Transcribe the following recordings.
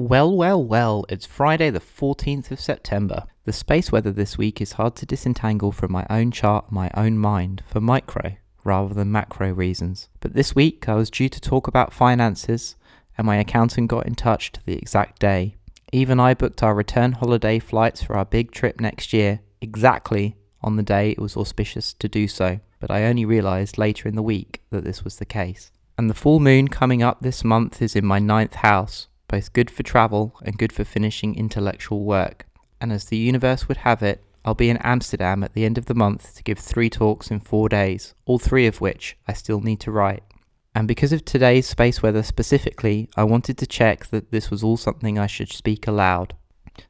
Well, well, well, it's Friday, the 14th of September. The space weather this week is hard to disentangle from my own chart, my own mind, for micro rather than macro reasons. But this week I was due to talk about finances, and my accountant got in touch to the exact day. Even I booked our return holiday flights for our big trip next year, exactly on the day it was auspicious to do so, but I only realised later in the week that this was the case. And the full moon coming up this month is in my ninth house, both good for travel and good for finishing intellectual work. And as the universe would have it, I'll be in Amsterdam at the end of the month to give three talks in four days, all three of which I still need to write. And because of today's space weather specifically, I wanted to check that this was all something I should speak aloud.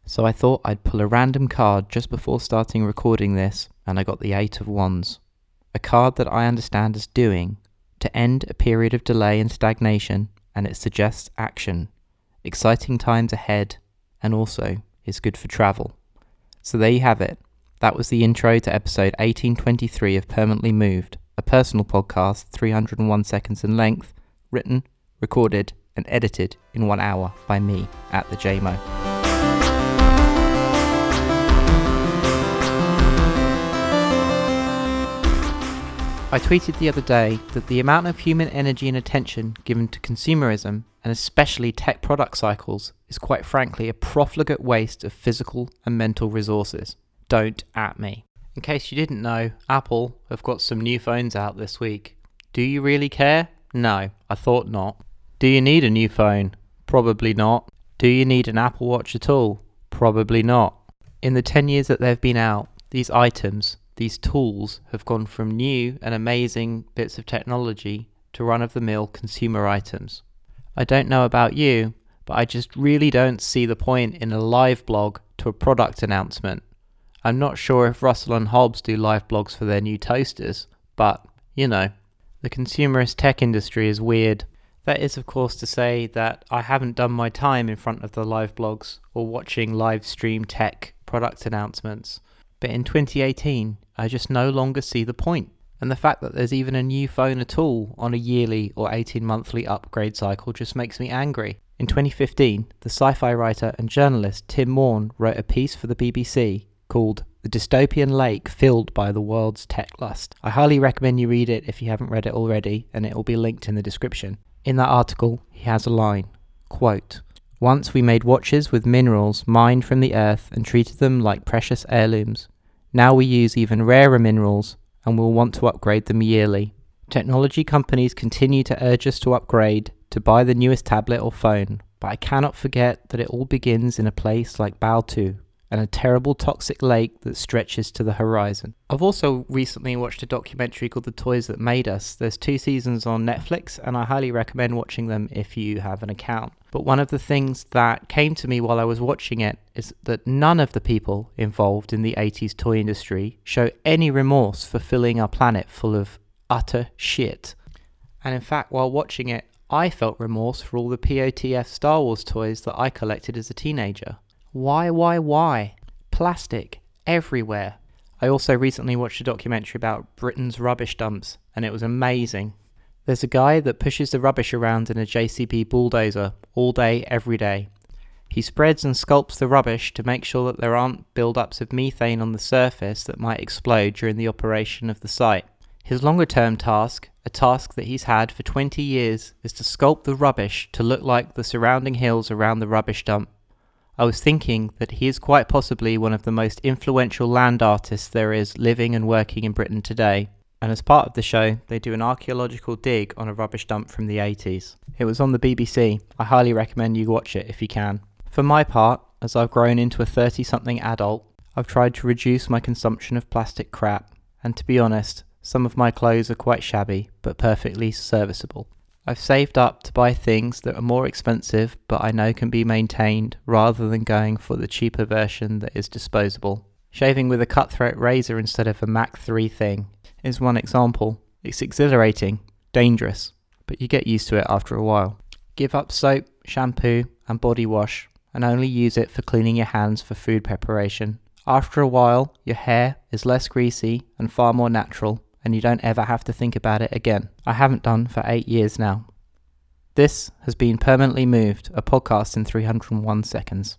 So I thought I'd pull a random card just before starting recording this, and I got the Eight of Wands. A card that I understand as doing, to end a period of delay and stagnation, and it suggests action, exciting times ahead, and also is good for travel. So there you have it. That was the intro to episode 1823 of Permanently Moved, a personal podcast 301 seconds in length, written, recorded, and edited in one hour by me at the Jaymo. I tweeted the other day that the amount of human energy and attention given to consumerism, and especially tech product cycles, is quite frankly a profligate waste of physical and mental resources. Don't at me. In case you didn't know, Apple have got some new phones out this week. Do you really care? No, I thought not. Do you need a new phone? Probably not. Do you need an Apple Watch at all? Probably not. In the 10 years that they've been out, these items, these tools have gone from new and amazing bits of technology to run of the mill consumer items. I don't know about you, but I just really don't see the point in a live blog to a product announcement. I'm not sure if Russell and Hobbs do live blogs for their new toasters, but, you know, the consumerist tech industry is weird. That is, of course, to say that I haven't done my time in front of the live blogs or watching live stream tech product announcements. But in 2018, I just no longer see the point. And the fact that there's even a new phone at all on a yearly or 18 monthly upgrade cycle just makes me angry. In 2015, the sci fi writer and journalist Tim Maughan wrote a piece for the BBC called The Dystopian Lake Filled by the World's Tech Lust. I highly recommend you read it if you haven't read it already, and it will be linked in the description. In that article, he has a line quote, Once we made watches with minerals mined from the earth and treated them like precious heirlooms. Now we use even rarer minerals and will want to upgrade them yearly. Technology companies continue to urge us to upgrade, to buy the newest tablet or phone, but I cannot forget that it all begins in a place like Baotou, and a terrible toxic lake that stretches to the horizon. I've also recently watched a documentary called The Toys That Made Us. There's two seasons on Netflix, and I highly recommend watching them if you have an account. But one of the things that came to me while I was watching it is that none of the people involved in the 80s toy industry show any remorse for filling our planet full of utter shit. And in fact, while watching it, I felt remorse for all the POTF Star Wars toys that I collected as a teenager. Why, why, why? Plastic everywhere. I also recently watched a documentary about Britain's rubbish dumps, and it was amazing. There's a guy that pushes the rubbish around in a JCB bulldozer all day, every day. He spreads and sculpts the rubbish to make sure that there aren't build-ups of methane on the surface that might explode during the operation of the site. His longer term task, a task that he's had for 20 years, is to sculpt the rubbish to look like the surrounding hills around the rubbish dump. I was thinking that he is quite possibly one of the most influential land artists there is living and working in Britain today. And as part of the show, they do an archaeological dig on a rubbish dump from the 80s. It was on the BBC. I highly recommend you watch it if you can. For my part, as I've grown into a 30 something adult, I've tried to reduce my consumption of plastic crap, and to be honest, some of my clothes are quite shabby, but perfectly serviceable. I've saved up to buy things that are more expensive but I know can be maintained rather than going for the cheaper version that is disposable. Shaving with a cutthroat razor instead of a Mach 3 thing is one example. It's exhilarating, dangerous, but you get used to it after a while. Give up soap, shampoo, and body wash and only use it for cleaning your hands for food preparation. After a while, your hair is less greasy and far more natural and you don't ever have to think about it again. I haven't done for eight years now. This has been Permanently Moved, a podcast in 301 seconds.